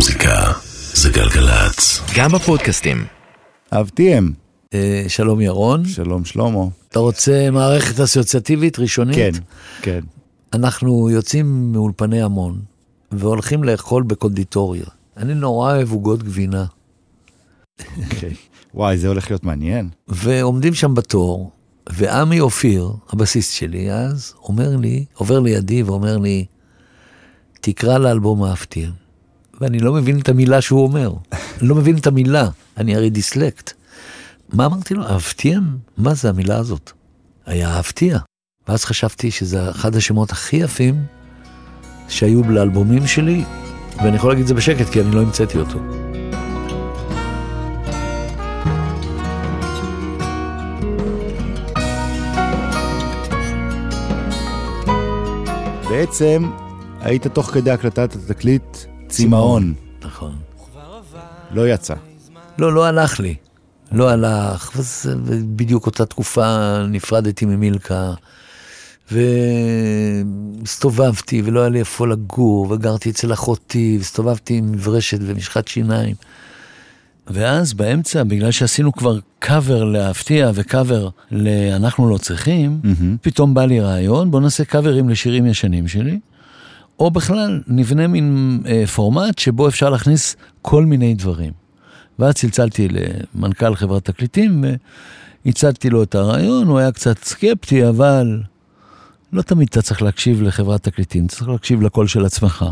מוזיקה זה גלגלצ. גם בפודקאסטים. אבתיהם. אה, שלום ירון, שלום שלמה. אתה רוצה מערכת אסוציאטיבית ראשונית? כן, כן. אנחנו יוצאים מאולפני המון והולכים לאכול בקונדיטוריה. אני נורא אוהב עוגות גבינה. אוקיי. וואי, זה הולך להיות מעניין. ועומדים שם בתור, ועמי אופיר, הבסיסט שלי אז, אומר לי, עובר לידי ואומר לי, תקרא לאלבום האפתיר. ואני לא מבין את המילה שהוא אומר. אני לא מבין את המילה, אני הרי דיסלקט. מה אמרתי לו? האפתיהם? מה זה המילה הזאת? היה האפתיה. ואז חשבתי שזה אחד השמות הכי יפים שהיו לאלבומים שלי, ואני יכול להגיד את זה בשקט כי אני לא המצאתי אותו. בעצם היית תוך כדי הקלטת התקליט צמאון. נכון. לא יצא. לא, לא הלך לי. לא הלך, בדיוק אותה תקופה נפרדתי ממילקה, והסתובבתי, ולא היה לי איפה לגור, וגרתי אצל אחותי, והסתובבתי עם מברשת ומשחת שיניים. ואז באמצע, בגלל שעשינו כבר קאבר להפתיע וקאבר ל"אנחנו לא צריכים", מהמם. פתאום בא לי רעיון, בוא נעשה קאברים לשירים ישנים שלי, או בכלל נבנה מין אה, פורמט שבו אפשר להכניס כל מיני דברים. ואז צלצלתי למנכ"ל חברת תקליטים והצגתי לו את הרעיון, הוא היה קצת סקפטי, אבל לא תמיד אתה צריך להקשיב לחברת תקליטים, אתה צריך להקשיב לקול של עצמך.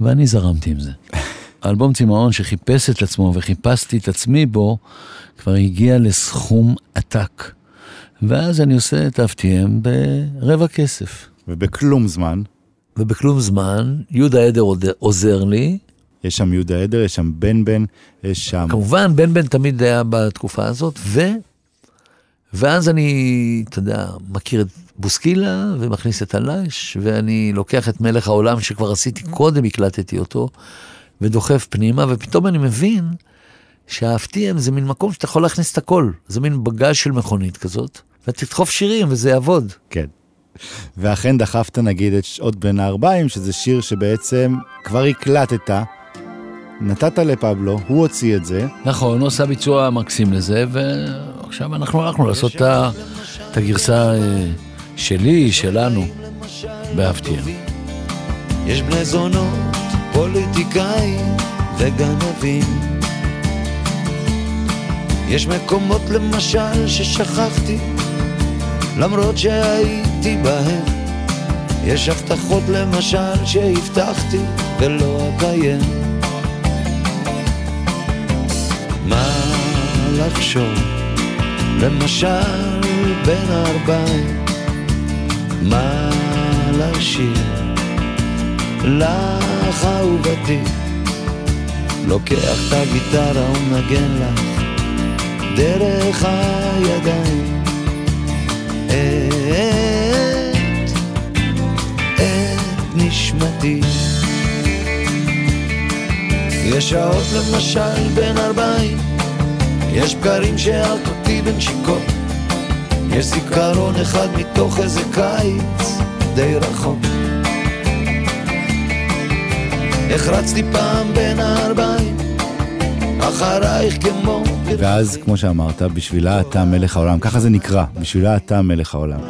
ואני זרמתי עם זה. האלבום צמאון שחיפש את עצמו וחיפשתי את עצמי בו, כבר הגיע לסכום עתק. ואז אני עושה את האפתיהם ברבע כסף. ובכלום זמן, ובכלום זמן, יהודה עדר עוזר לי. יש שם יהודה עדר, יש שם בן בן, יש שם... כמובן, בן בן תמיד היה בתקופה הזאת, ו... ואז אני, אתה יודע, מכיר את בוסקילה ומכניס את הלש, ואני לוקח את מלך העולם שכבר עשיתי קודם, הקלטתי אותו, ודוחף פנימה, ופתאום אני מבין שהאפתיהם זה מין מקום שאתה יכול להכניס את הכל. זה מין בגז של מכונית כזאת, ותדחוף שירים וזה יעבוד. כן. ואכן דחפת נגיד את שעות בין הערביים, שזה שיר שבעצם כבר הקלטת, נתת לפבלו, הוא הוציא את זה, נכון, הוא עשה ביצוע מקסים לזה, ועכשיו אנחנו הלכנו לעשות את את הגרסה אה, שלי, שלנו, באפתיהם. יש בני זונות, פוליטיקאים וגנבים. יש מקומות למשל ששכחתי, למרות שהייתי בהם. יש הבטחות למשל שהבטחתי ולא אקיים. מה לחשוב, למשל בין הארבעים, מה לשיר. לך אהובתי, לוקח את הגיטרה ומנגן לך דרך הידיים את, את נשמתי. יש שעות למשל בין ארבעים, יש בקרים שאלת אותי בנשיקות, יש זיכרון אחד מתוך איזה קיץ די רחוק. איך רצתי פעם בין הארבעים, אחרייך כמו... ואז כמו שאמרת, בשבילה אתה מלך העולם, ככה זה נקרא, בשבילה אתה מלך העולם.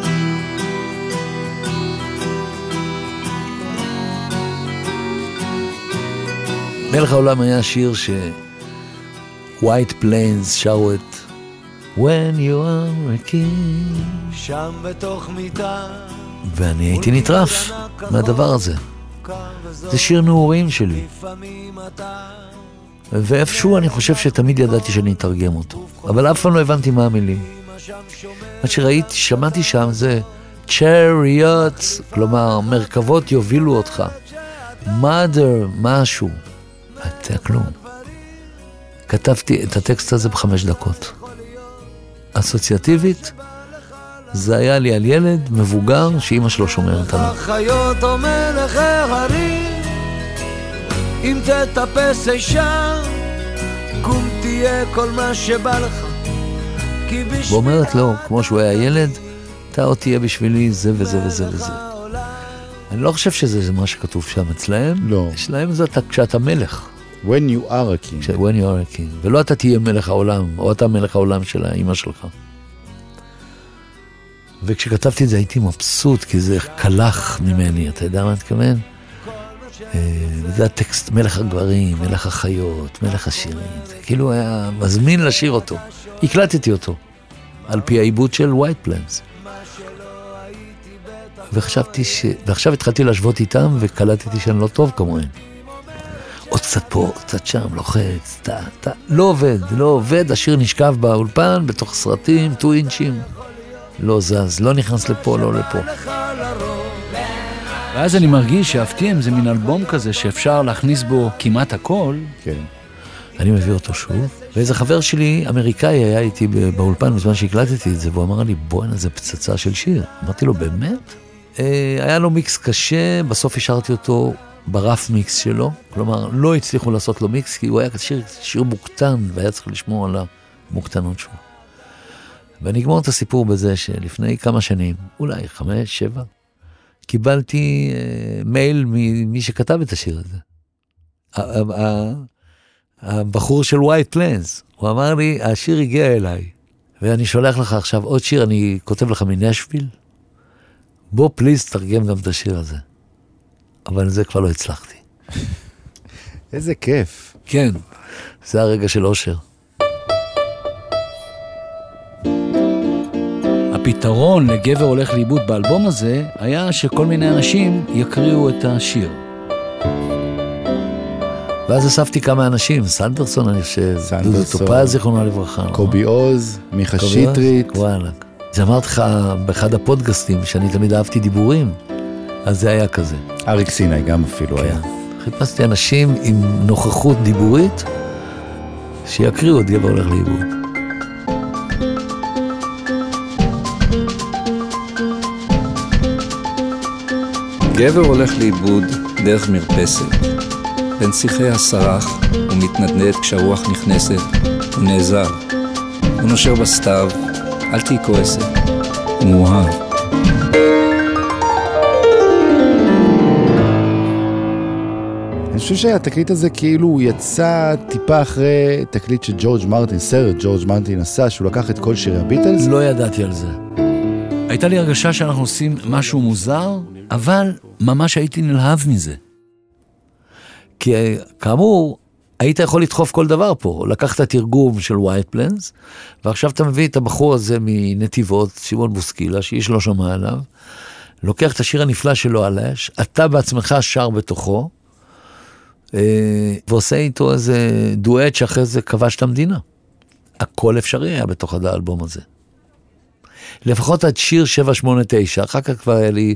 מלך העולם היה שיר ש... White Plains שרו את When you are a king, שם בתוך מיטה, ואני הייתי נטרף מהדבר הזה. זה שיר נעורים שלי, לפעמים אתה... ואיפשהו אני חושב שתמיד ידעתי שאני אתרגם אותו, אבל אף פעם לא הבנתי מה המילים. מה שראיתי, שמעתי שם זה chariots, כלומר מרכבות יובילו אותך, mother משהו, זה כלום. כתבתי את הטקסט הזה בחמש דקות. אסוציאטיבית, זה היה לי על ילד מבוגר שאימא שלו שומרת עליו. אם תטפס אי שם, קום תהיה כל מה שבא לך, ואומרת לו, כמו שהוא היה ילד, אתה עוד תהיה בשבילי זה וזה וזה וזה. אני לא חושב שזה זה מה שכתוב שם אצלהם. לא. אצלהם זה אתה, כשאתה מלך. When you are a king. when you are a king, ולא אתה תהיה מלך העולם, או אתה מלך העולם של האימא שלך. וכשכתבתי את זה הייתי מבסוט, כי זה קלח ממני, אתה יודע מה אני מתכוון? אה, וזה הטקסט, מלך הגברים, מלך החיות, מלך השירים, זה כאילו היה מזמין לשיר אותו. הקלטתי אותו, על פי העיבוד של ווייט פלנס. וחשבתי ש... ועכשיו התחלתי להשוות איתם, וקלטתי שאני לא טוב כמוהם. עוד קצת פה, עוד קצת שם, לוחץ, טה, טה, לא עובד, לא עובד, השיר נשכב באולפן, בתוך סרטים, טו אינצ'ים, לא זז, לא נכנס לפה, לא לפה. ואז אני מרגיש שאפתיהם זה מין אלבום כזה שאפשר להכניס בו כמעט הכל. כן. אני מביא אותו שוב, ואיזה חבר שלי, אמריקאי, היה איתי באולפן בזמן שהקלטתי את זה, והוא אמר לי, בואנה, זה פצצה של שיר. אמרתי לו, באמת? אה, היה לו מיקס קשה, בסוף השארתי אותו ברף מיקס שלו, כלומר, לא הצליחו לעשות לו מיקס, כי הוא היה שיר, שיר מוקטן, והיה צריך לשמור על המוקטנות שלו. ואני אגמור את הסיפור בזה שלפני כמה שנים, אולי חמש, שבע, קיבלתי אה, מייל ממי שכתב את השיר הזה. הבחור של White Plains, הוא אמר לי, השיר הגיע אליי, ואני שולח לך עכשיו עוד שיר, אני כותב לך מנשוויל, בוא please תרגם גם את השיר הזה. אבל זה כבר לא הצלחתי. איזה כיף. כן, זה הרגע של אושר. הפתרון לגבר הולך לאיבוד באלבום הזה היה שכל מיני אנשים יקריאו את השיר. ואז אספתי כמה אנשים, סנדרסון, אני חושב, דודו טופז, זיכרונו לברכה. קובי עוז, מיכה קובי שטרית. וואלה. אז אמרתי לך באחד הפודקאסטים שאני תמיד אהבתי דיבורים, אז זה היה כזה. אריק סיני גם אפילו היה. חיפשתי אנשים עם נוכחות דיבורית שיקריאו את גבר הולך לאיבוד. גבר הולך לאיבוד דרך מרפסת. בין שיחי הסרח הוא מתנדנד כשהרוח נכנסת, הוא נעזר. הוא נושר בסתיו, אל תהי כועסת. הוא מאוהב. אני חושב שהתקליט הזה כאילו הוא יצא טיפה אחרי תקליט שג'ורג' מרטין, סרט ג'ורג' מרטין עשה, שהוא לקח את כל שירי הביטלס. לא ידעתי על זה. הייתה לי הרגשה שאנחנו עושים משהו מוזר, אבל ממש הייתי נלהב מזה. כי כאמור, היית יכול לדחוף כל דבר פה. לקחת תרגום של ווייט פלנס, ועכשיו אתה מביא את הבחור הזה מנתיבות, שמעון בוסקילה, שאיש לא שמע עליו, לוקח את השיר הנפלא שלו על האש, אתה בעצמך שר בתוכו, אה, ועושה איתו איזה דואט שאחרי זה כבש את המדינה. הכל אפשרי היה בתוך האלבום הזה. לפחות עד שיר 789, אחר כך כבר היה לי,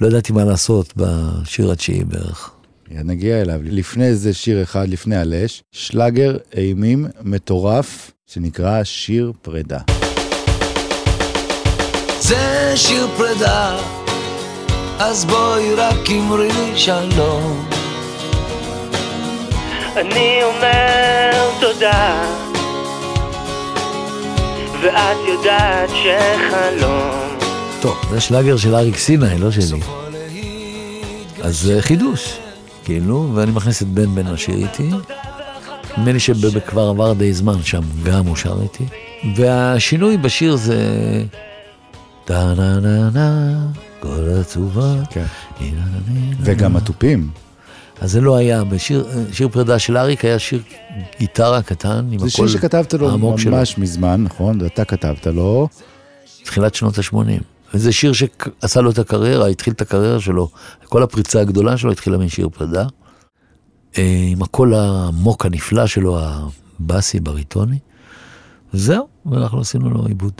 לא ידעתי מה לעשות בשיר התשיעי בערך. נגיע אליו. לפני זה שיר אחד, לפני הלש, שלאגר אימים מטורף, שנקרא שיר פרידה. זה שיר פרידה, אז בואי רק אמרי לי שלום. אני אומר תודה, ואת יודעת שחלום. טוב, זה שלאגר של אריק סיני, לא שלי. אז זה חידוש, כאילו, ואני מכניס את בן בן לשיר איתי. נדמה לי שכבר עבר די זמן שם, גם הוא שר איתי. והשינוי בשיר זה... טה נה נה נה, כל עצובה. כן. וגם התופים. אז זה לא היה, בשיר שיר פרידה של אריק היה שיר גיטרה קטן, עם זה שיר שכתבת לו העמוק שלו. ממש מזמן, נכון? אתה כתבת לו. תחילת שנות ה-80. וזה שיר שעשה לו את הקריירה, התחיל את הקריירה שלו. כל הפריצה הגדולה שלו התחילה משיר פרידה. אה, עם הקול העמוק הנפלא שלו, הבאסי, בריטוני. זהו, ואנחנו עשינו לו עיבוד.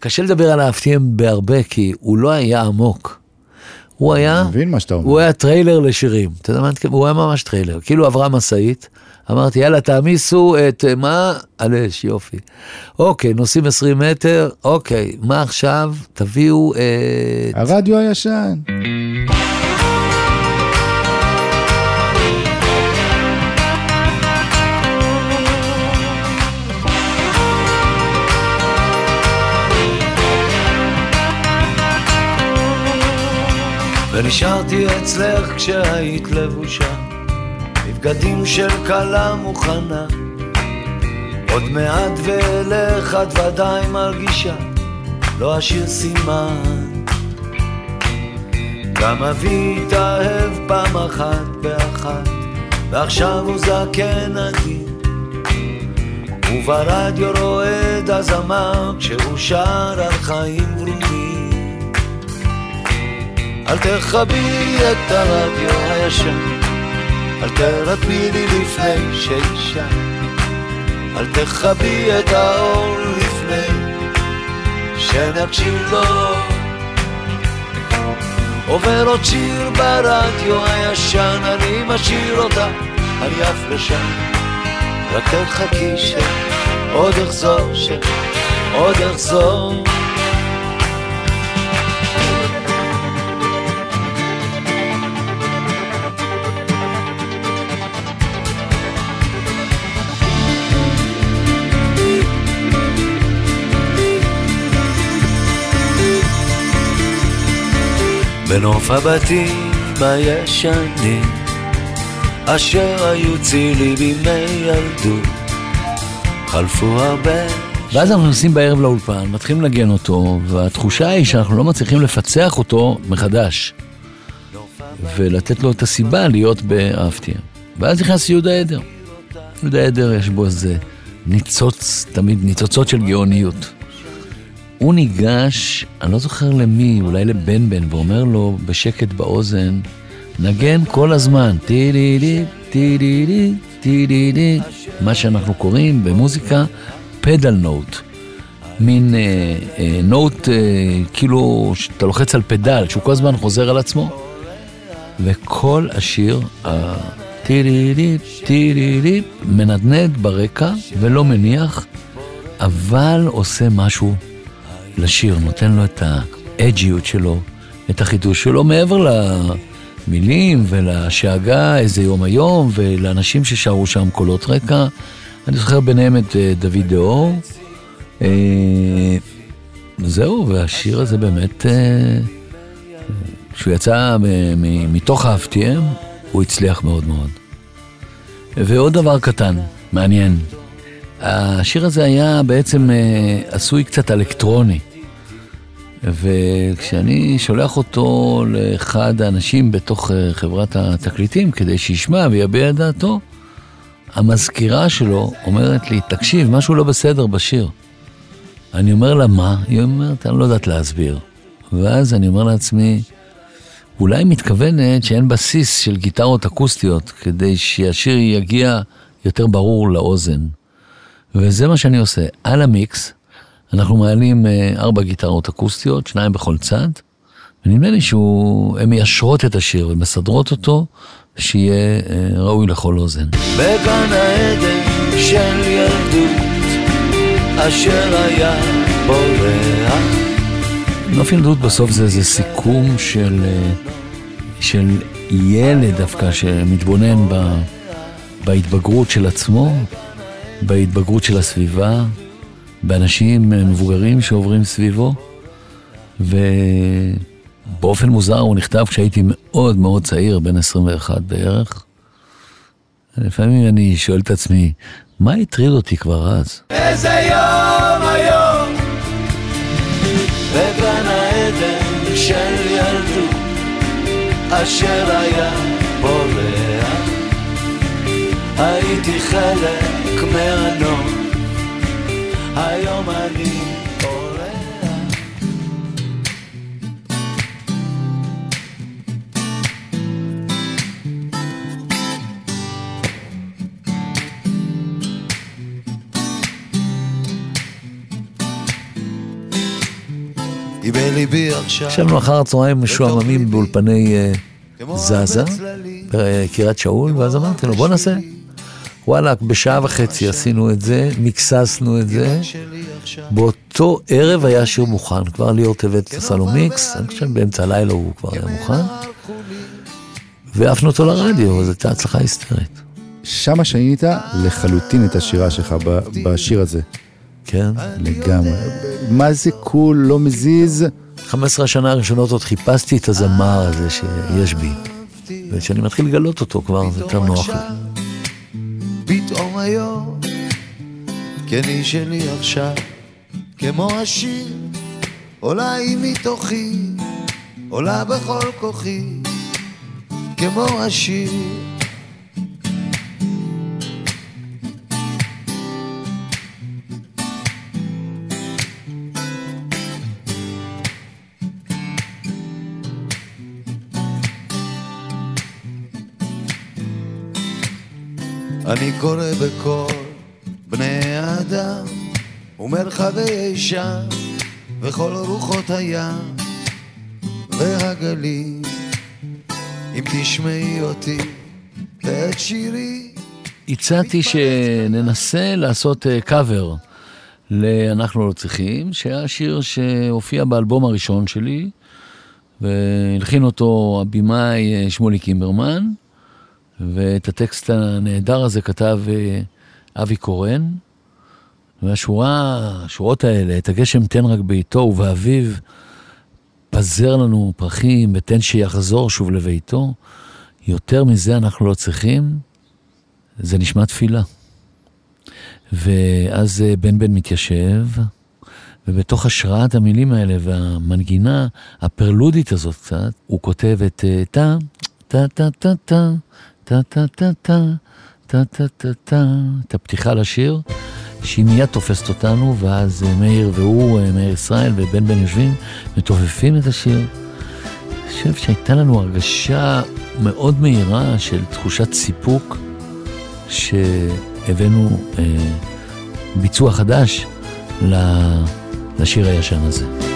קשה לדבר על אהבתיהם בהרבה, כי הוא לא היה עמוק. הוא היה, מבין מה שאתה אומר. הוא היה trailer לשירים. אתה יודע מה אני מתכוון? הוא היה ממש trailer. כאילו עברה משאית, אמרתי, יאללה, תעמיסו את אה, מה? על האש, יופי. אוקיי, נוסעים 20 מטר, אוקיי, מה עכשיו? תביאו את... הרדיו הישן. ונשארתי אצלך כשהיית לבושה בבגדים של כלה מוכנה. עוד מעט ואליך את ודאי מרגישה, לא אשאיר סימן. גם אבי התאהב פעם אחת באחת, ועכשיו הוא זקן עדין. וברדיו רועד הזמר כשהוא שר על חיים ורודים. אל תכבי את הרדיו הישן, אל תרתמי לי לפני שישן. אל תכבי את האור לפני שנקשיב לו. עובר עוד שיר ברדיו הישן, אני משאיר אותה, אני עף לשם. רק תחכי שעוד אחזור, שעוד אחזור. בנוף הבתים הישנים אשר היו צילי בימי ילדות חלפו הרבה ואז אנחנו נוסעים בערב לאולפן, מתחילים לנגן אותו, והתחושה היא שאנחנו לא מצליחים לפצח אותו מחדש, ולתת לו את הסיבה להיות באהבתיה. ואז נכנס יהודה עדר. יהודה עדר יש בו איזה ניצוץ, תמיד ניצוצות של גאוניות. הוא ניגש, אני לא זוכר למי, אולי לבן בן, ואומר לו בשקט באוזן, נגן כל הזמן, טי-די-די, טי-די-די, טי-די-די, מה שאנחנו קוראים במוזיקה פדל נוט. מין אה, אה, נוט, אה, כאילו שאתה לוחץ על פדל, שהוא כל הזמן חוזר על עצמו. וכל השיר, טי-די-די, טי-די-די, מנדנד ברקע ולא מניח, אבל עושה משהו לשיר, נותן לו את האג'יות שלו, את החידוש שלו, מעבר למילים ולשאגה, איזה יום היום, ולאנשים ששרו שם קולות רקע. אני זוכר ביניהם את אה, דוד דאור. אה, זהו, והשיר הזה באמת, אה, כשהוא יצא מתוך האפתיהם, הוא הצליח מאוד מאוד. ועוד דבר קטן, מעניין, השיר הזה היה בעצם אה, עשוי קצת אלקטרוני. וכשאני שולח אותו לאחד האנשים בתוך אה, חברת התקליטים כדי שישמע ויביע את דעתו, המזכירה שלו אומרת לי, תקשיב, משהו לא בסדר בשיר. אני אומר לה, מה? היא אומרת, אני לא יודעת להסביר. ואז אני אומר לעצמי, אולי מתכוונת שאין בסיס של גיטרות אקוסטיות כדי שהשיר יגיע יותר ברור לאוזן. וזה מה שאני עושה. על המיקס, אנחנו מעלים אה, ארבע גיטרות אקוסטיות, שניים בכל צד, ונדמה לי שהן מיישרות את השיר ומסדרות אותו, שיהיה אה, ראוי לכל אוזן. בגן העדן של ילדות, אשר היה בורח. נוף ילדות בסוף זה איזה סיכום של, אה, של ילד דווקא שמתבונן ב, בהתבגרות של עצמו, בהתבגרות של הסביבה, באנשים מבוגרים שעוברים סביבו, ובאופן מוזר הוא נכתב כשהייתי מאוד מאוד צעיר, בן 21 בערך. לפעמים אני שואל את עצמי, מה הטריד אותי כבר אז? איזה יום היום, בגן העדן של ילדות, אשר היה בורח, הייתי חלק מהנוף, היום אני ישבנו אחר הצהריים משועממים באולפני אה, זזה, בקריית שאול, ואז אמרתי לו, בוא נעשה וואלה, בשעה וחצי עשינו את זה, מקססנו את זה. באותו ערב היה שיר מוכן, כבר ליאור טבת עשה לו מיקס, אני חושב באמצע הלילה הוא כבר היה מוכן. ועפנו אותו לרדיו, זו הייתה הצלחה היסטרית. שמה שינית לחלוטין את השירה שלך בשיר הזה. כן. לגמרי. מה זה קול, לא מזיז? 15 השנה הראשונות עוד חיפשתי את הזמר הזה שיש בי. וכשאני מתחיל לגלות אותו כבר זה יותר נוח לי. היום, כן היא שלי עכשיו, כמו השיר, עולה היא מתוכי, עולה בכל כוחי, כמו השיר. אני קורא בכל בני האדם ומרחבי שם וכל רוחות הים והגליל. אם תשמעי אותי ואת שירי הצעתי שננסה לעשות קאבר ל"אנחנו לא צריכים", שהיה שיר שהופיע באלבום הראשון שלי, והלחין אותו הבמאי שמולי קימברמן, ואת הטקסט הנהדר הזה כתב אבי קורן. והשורה, השורות האלה, את הגשם תן רק בעיתו ובאביב פזר לנו פרחים ותן שיחזור שוב לביתו. יותר מזה אנחנו לא צריכים, זה נשמע תפילה. ואז בן בן מתיישב, ובתוך השראת המילים האלה והמנגינה הפרלודית הזאת קצת, הוא כותב את טה, טה טה טה טה, טה טה טה טה, טה טה טה טה, את הפתיחה לשיר, שהיא מיד תופסת אותנו, ואז מאיר והוא, מאיר ישראל ובן בן יושבים, מתופפים את השיר. אני חושב שהייתה לנו הרגשה מאוד מהירה של תחושת סיפוק, שהבאנו אה, ביצוע חדש לשיר הישן הזה.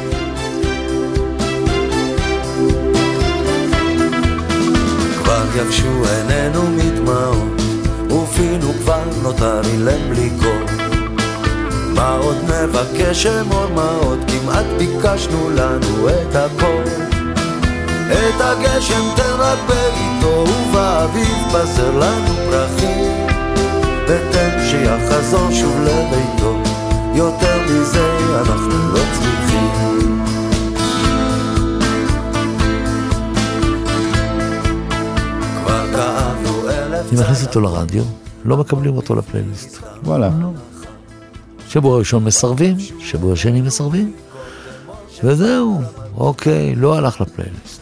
יבשו עינינו מדמעות, ופינו כבר נותר אילם בלי קול. מה עוד נבקש אמור מה עוד, כמעט ביקשנו לנו את הכל. את הגשם תן רק בעיתו, ובאביב בזר לנו פרחים. ותן שיחזור שוב לביתו, יותר מזה אנחנו לא צריכים. אני מכניס אותו לרדיו, לא מקבלים אותו לפלייליסט. וואלה. שבוע ראשון מסרבים, שבוע שני מסרבים, וזהו, אוקיי, לא הלך לפלייליסט.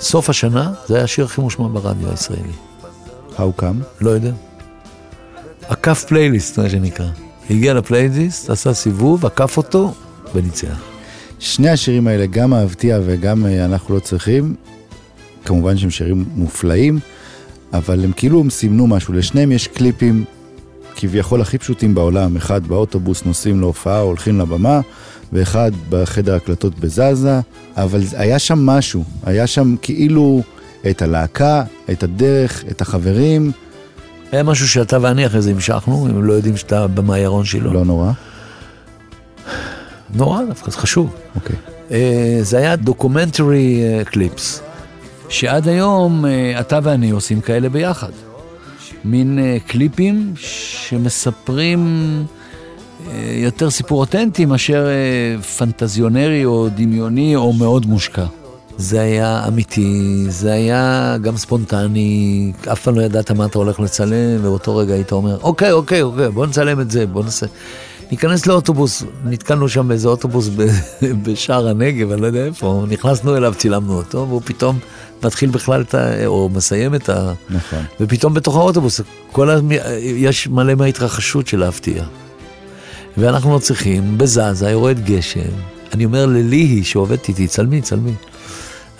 סוף השנה זה היה השיר הכי מושמע ברדיו הישראלי. How come? לא יודע. עקף פלייליסט, מה שנקרא. הגיע לפלייליסט, עשה סיבוב, עקף אותו, וניצח. שני השירים האלה, גם אהבתיה וגם אה, אנחנו לא צריכים, כמובן שהם שירים מופלאים, אבל הם כאילו הם סימנו משהו, לשניהם יש קליפים כביכול הכי פשוטים בעולם, אחד באוטובוס נוסעים להופעה, הולכים לבמה, ואחד בחדר הקלטות בזאזה, אבל היה שם משהו, היה שם כאילו את הלהקה, את הדרך, את החברים. היה משהו שאתה ואני אחרי זה המשכנו, אם לא יודעים שאתה במעיירון שלו. לא נורא. נורא, דווקא זה חשוב. אוקיי. אה, זה היה documentary clips, שעד היום אה, אתה ואני עושים כאלה ביחד. מין uh, קליפים שמספרים uh, יותר סיפור אותנטי מאשר פנטזיונרי או דמיוני או מאוד מושקע. זה היה אמיתי, זה היה גם ספונטני, אף פעם לא ידעת מה אתה הולך לצלם, ובאותו רגע היית אומר, אוקיי, אוקיי, אוקיי, בוא נצלם את זה, בוא נעשה... ניכנס לאוטובוס, נתקלנו שם באיזה אוטובוס בשער הנגב, אני לא יודע איפה, נכנסנו אליו, צילמנו אותו, והוא פתאום מתחיל בכלל את ה... או מסיים את ה... נכון. ופתאום בתוך האוטובוס, כל ה... יש מלא מההתרחשות של להפתיע. ואנחנו לא צריכים, בזזה, יורד גשם, אני אומר לליהי שעובדת איתי, צלמי, צלמי.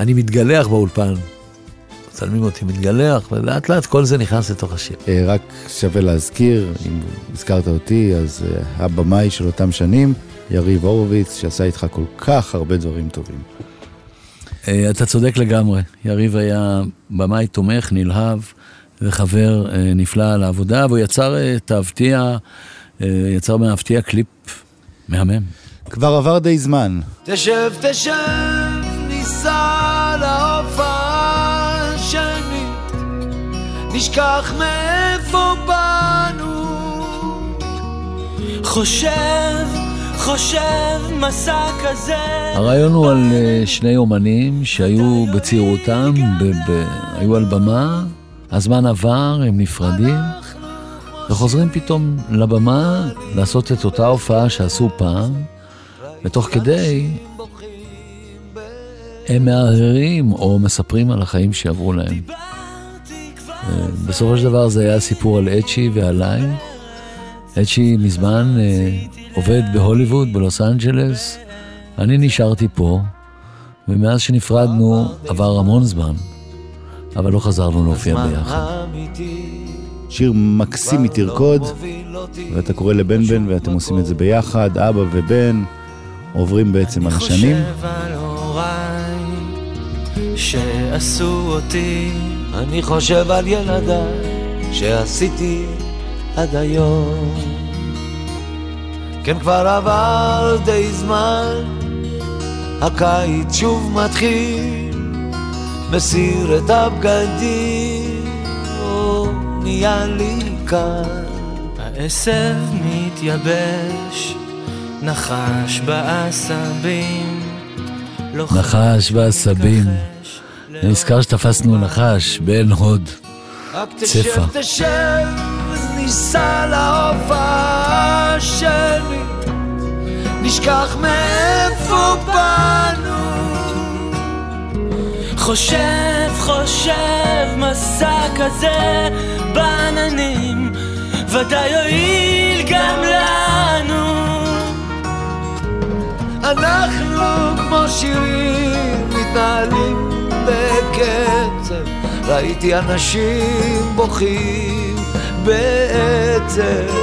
אני מתגלח באולפן. מצלמים אותי מתגלח, ולאט לאט כל זה נכנס לתוך השיר. רק שווה להזכיר, אם הזכרת אותי, אז הבמאי של אותם שנים, יריב הורוביץ, שעשה איתך כל כך הרבה דברים טובים. אתה צודק לגמרי, יריב היה במאי תומך, נלהב, וחבר נפלא על העבודה, והוא יצר את האבטיה, יצר מהאבטיה קליפ מהמם. כבר עבר די זמן. תשב, תשב, ניסע להופעה שנית, נשכח מאיפה באנו. חושב, חושב מסע כזה. הרעיון הוא על אה, שני אומנים שהיו בצעירותם, ב- ב- היו על במה, הזמן עבר, הם נפרדים, וחוזרים פתאום לבמה לעשות את אותה הופעה שעשו פעם, ותוך כדי הם מהרהרים או מספרים על החיים שעברו להם. אה, בסופו של דבר זה היה סיפור על אצ'י ועליי. אצ'י מזמן אה, עובד בהוליווד, בלוס אנג'לס, אני נשארתי פה, ומאז שנפרדנו עבר המון זמן, אבל לא חזרנו להופיע ביחד. שיר מקסים מתרקוד, ואתה קורא לבן בן ואתם עושים את זה ביחד, אבא ובן, עוברים בעצם על השנים. אני חושב על הוריי שעשו אותי, אני חושב על ילדיי שעשיתי עד היום. כן, כבר עבר די זמן, הקיץ שוב מתחיל, מסיר את הבגדים, או נהיה לי קל. העשב מתייבש, נחש בעשבים, נחש בעשבים. אני נזכר שתפסנו נחש בעין הוד. רק צפה. ניסע להופעה שלי, נשכח מאיפה באנו. חושב, חושב, מסע כזה בעננים, ודאי יועיל גם לנו. אנחנו כמו שירים מתנהלים בקצב ראיתי אנשים בוכים בעצב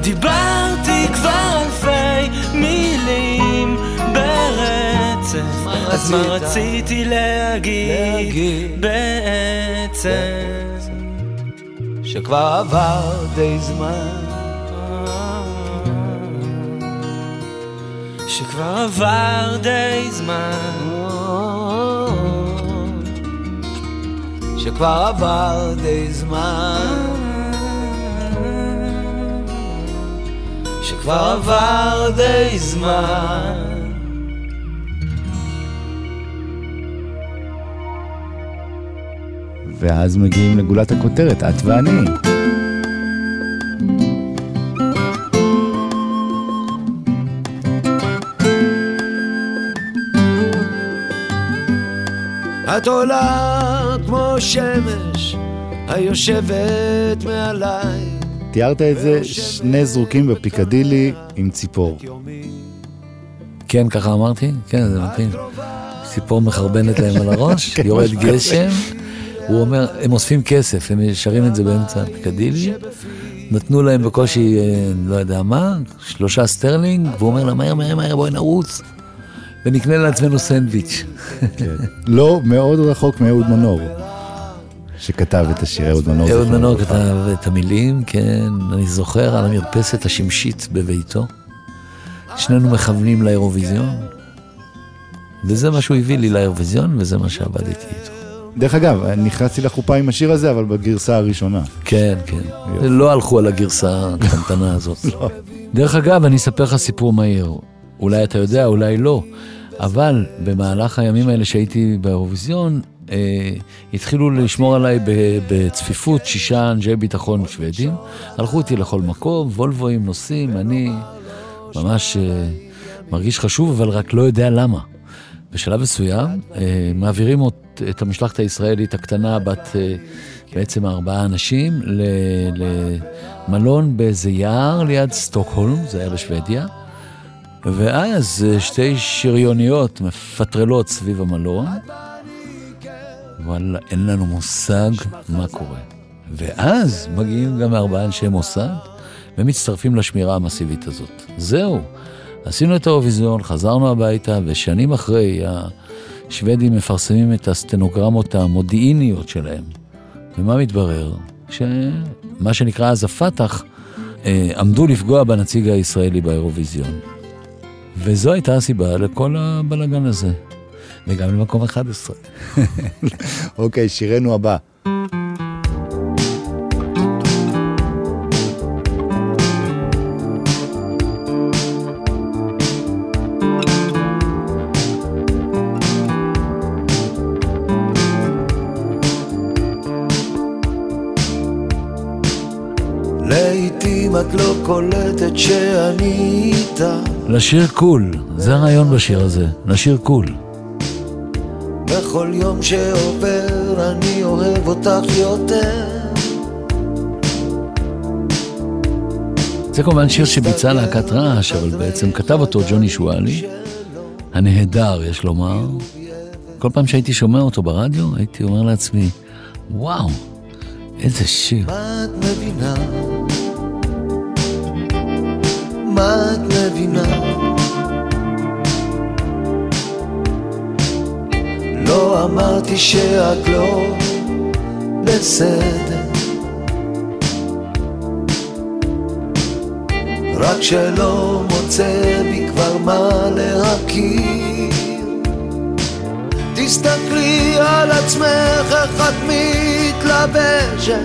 דיברתי כבר אלפי מילים ברצף. אז מה רציתי להגיד בעצם? שכבר עבר די זמן. שכבר עבר די זמן שכבר עבר די זמן שכבר עבר די זמן ואז מגיעים לגולת הכותרת, את ואני. את עולה כמו שמש היושבת מעליי תיארת את זה, שני זרוקים בפיקדילי עם ציפור. כן, ככה אמרתי? כן, זה מתאים. ציפור מחרבנת להם על הראש, כן, יורד. גשם, הוא אומר, הם אוספים כסף, הם שרים את זה באמצע הפיקדילי, נתנו להם בקושי, אה, לא יודע מה, שלושה סטרלינג, והוא אומר לה, מהר, מהר, מהר, בואי נרוץ, ונקנה לעצמנו סנדוויץ'. כן. לא מאוד רחוק מאהוד מנור, שכתב את השיר אהוד מנור. אהוד מנור. כתב את המילים, כן, אני זוכר על המרפסת השמשית בביתו. שנינו מכוונים לאירוויזיון, וזה מה שהוא הביא לי לאירוויזיון, וזה מה שעבדתי איתו. דרך אגב, נכנסתי לחופה עם השיר הזה, אבל בגרסה הראשונה. כן, כן. לא הלכו על הגרסה הקטנטנה הזאת. דרך אגב, אני אספר לך סיפור מהיר. אולי אתה יודע, אולי לא. אבל במהלך הימים האלה שהייתי באירוויזיון, התחילו לשמור עליי בצפיפות שישה אנשי ביטחון שוודים. הלכו איתי לכל מקום, וולבואים, נוסעים, אני ממש אה, מרגיש חשוב, אבל רק לא יודע למה. בשלב מסוים אה, מעבירים את, המשלחת הישראלית הקטנה, בת אה, בעצם ארבעה אנשים, למלון באיזה יער ליד סטוקהולם, זה היה בשוודיה. ואז אה, שתי שריוניות מפטרלות סביב המלון. וואלה, אין לנו מושג מה קורה. ואז מגיעים גם ארבעה אנשי מוסד ומצטרפים לשמירה המסיבית הזאת. זהו, עשינו את האירוויזיון, חזרנו הביתה, ושנים אחרי השוודים מפרסמים את הסטנוגרמות המודיעיניות שלהם. ומה מתברר? שמה שנקרא אז הפת"ח, אה, עמדו לפגוע בנציג הישראלי באירוויזיון. וזו הייתה הסיבה לכל הבלגן הזה. וגם למקום 11. אוקיי, שירנו הבא. שאני איתך. לשיר קול, זה הרעיון בשיר הזה, לשיר קול. בכל יום שעובר אני אוהב אותך יותר. זה כמובן שיר שביצע להקת רעש, אבל בעצם כתב אותו ג'וני שואלי, הנהדר, יש לומר. כל פעם שהייתי שומע אותו ברדיו, הייתי אומר לעצמי, וואו, איזה שיר. מה את מבינה? מה את מבינה? לא אמרתי שאת לא בסדר. רק שלא מוצא בי כבר מה להכיר. תסתכלי על עצמך איך את מתלבשת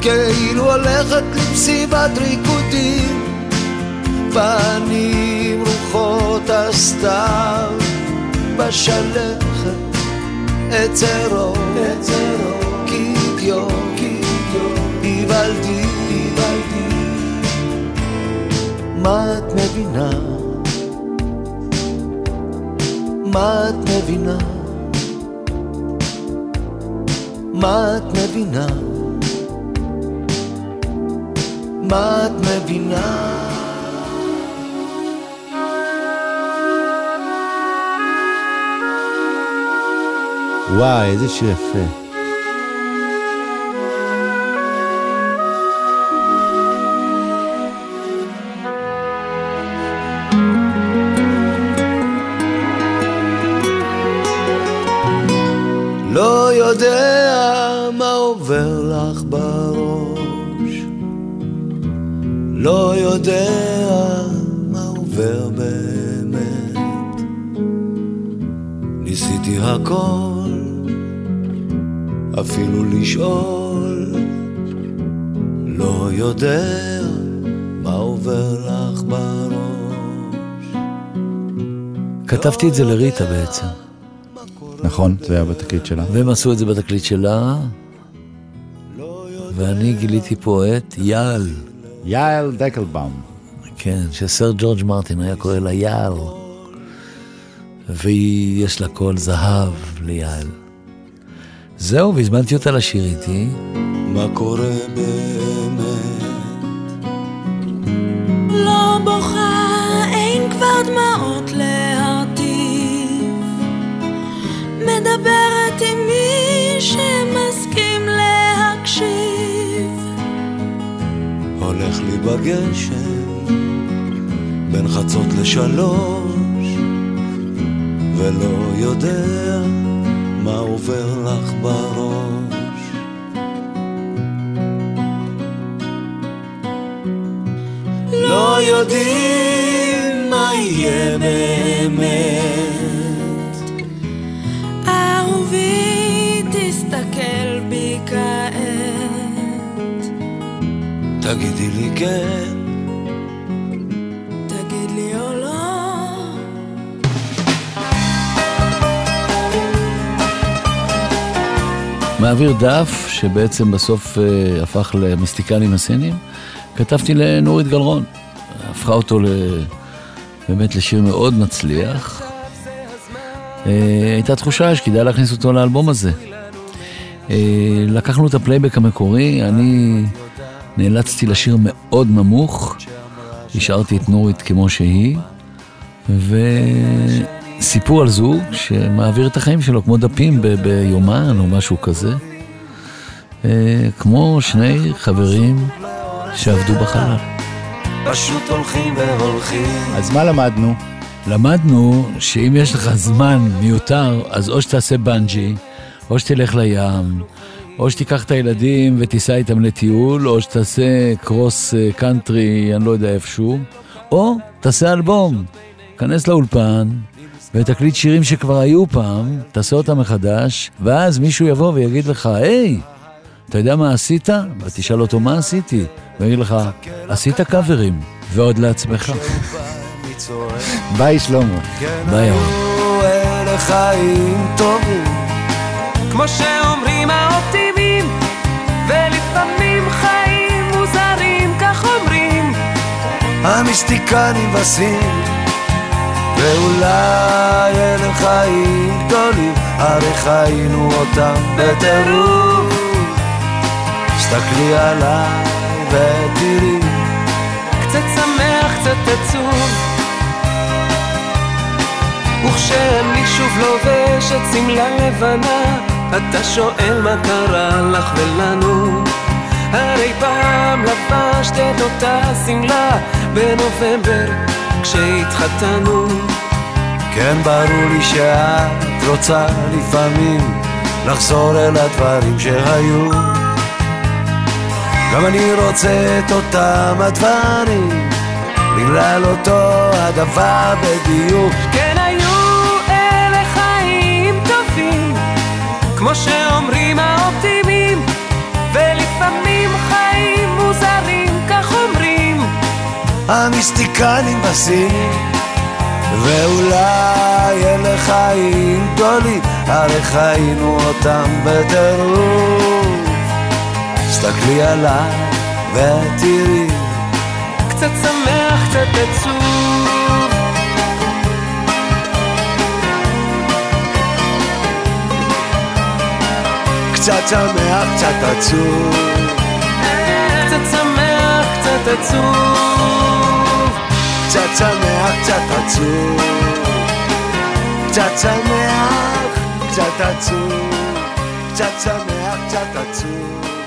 כאילו הולכת למסיבת ריקודים. פנים רוחות הסתיו בשלכת אצרו, אצרו, קידיו, קידיו, היבלתי, היבלתי. מה את מבינה? מה את מבינה? מה את מבינה? מה את מבינה? וואי, איזה שיר יפה. לא יודע מה עובר לך בראש, לא יודע מה עובר באמת. ניסיתי הכל, אפילו לשאול, לא יודע מה עובר לך בראש. כתבתי את זה לריטה בעצם, נכון, זה היה בתקליט שלה. והם עשו את זה בתקליט שלה, ואני גיליתי פה את יעל, יעל דקלבאום. כן, שסר ג'ורג' מרטין היה קורא לה יעל, והיא, יש לה קול זהב ליעל. זהו, והזמנתי אותה לשיר איתי. מה קורה באמת? לא בוכה, אין כבר דמעות להרטיב. מדברת עם מי שמסכים להקשיב. הולך לי בגשם בין חצות לשלוש ולא יודע מה עובר לך בראש? לא יודעים מה יהיה באמת. אהובי, תסתכל בי כעת. תגידי לי כן מעביר דף, שבעצם בסוף אה, הפך למיסטיקנים הסינים, כתבתי לנורית גלרון. הפכה אותו ל... באמת לשיר מאוד מצליח. אה, הייתה תחושה שכדאי להכניס אותו לאלבום הזה. אה, לקחנו את הפלייבק המקורי, אני נאלצתי לשיר מאוד נמוך, השארתי את נורית כמו שהיא, וסיפור על זוג שמעביר את החיים שלו כמו דפים ב- ביומן או משהו כזה, אה, כמו שני חברים שעבדו בחלל. פשוט הולכים והולכים אז מה למדנו? למדנו שאם יש לך זמן מיותר, אז או שתעשה בנג'י, או שתלך לים, או שתיקח את הילדים ותיסע איתם לטיול, או שתעשה cross אה, קאנטרי, אני לא יודע איפשהו, או תעשה אלבום. כנס לאולפן ותקליט שירים שכבר היו פעם, תעשה אותם מחדש, ואז מישהו יבוא ויגיד לך, היי, אתה יודע מה עשית? ותשאל אותו מה עשיתי, והוא יגיד לך, עשית קאברים, ועוד לעצמך. ביי שלמה. ביי טובים כמו שאומרים האופטימים, ולפעמים חיים מוזרים. המיסטיקנים בסין ואולי אלה חיים גדולים, הרי חיינו אותם בטירוף. תסתכלי עליי ותראי. קצת שמח, קצת עצוב. וכשאני שוב לובש את שמלה לבנה אתה שואל מה קרה לך ולנו. הרי פעם לבשת את אותה שמלה בנובמבר כשהתחתנו. כן ברור לי שאת רוצה לפעמים לחזור אל הדברים שהיו. גם אני רוצה את אותם הדברים בגלל אותו הדבר בדיוק. כן היו אלה חיים טובים כמו שאומרים המיסטיקנים בסין ואולי אלה חיים גדולים הרי חיינו אותם בטירוף. תסתכלי עליי ותראי. קצת שמח, קצת עצוב. קצת שמח, קצת עצוב קצת עצוב קצת שמח, קצת עצוב קצת שמח, קצת עצוב קצת שמח, קצת עצוב